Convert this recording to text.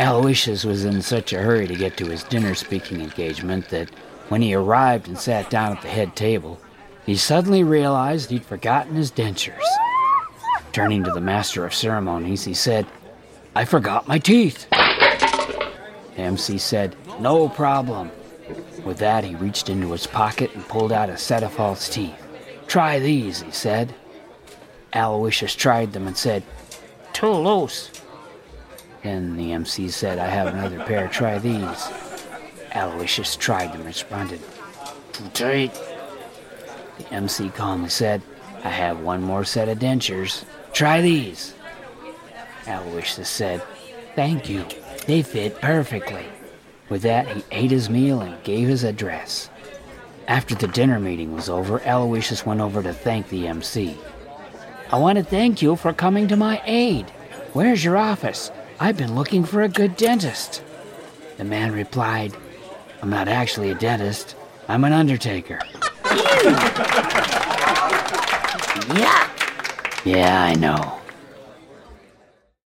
Aloysius was in such a hurry to get to his dinner speaking engagement that when he arrived and sat down at the head table, he suddenly realized he'd forgotten his dentures. Turning to the master of ceremonies, he said, I forgot my teeth. The MC said, No problem. With that, he reached into his pocket and pulled out a set of false teeth. Try these, he said. Aloysius tried them and said, Too loose. Then the MC said, I have another pair, try these. Aloysius tried them and responded, Too tight. The MC calmly said, I have one more set of dentures. Try these. Aloysius said, Thank you. They fit perfectly. With that, he ate his meal and gave his address. After the dinner meeting was over, Aloysius went over to thank the MC. I want to thank you for coming to my aid. Where's your office? I've been looking for a good dentist. The man replied, I'm not actually a dentist. I'm an undertaker. Yuck! Yeah, I know.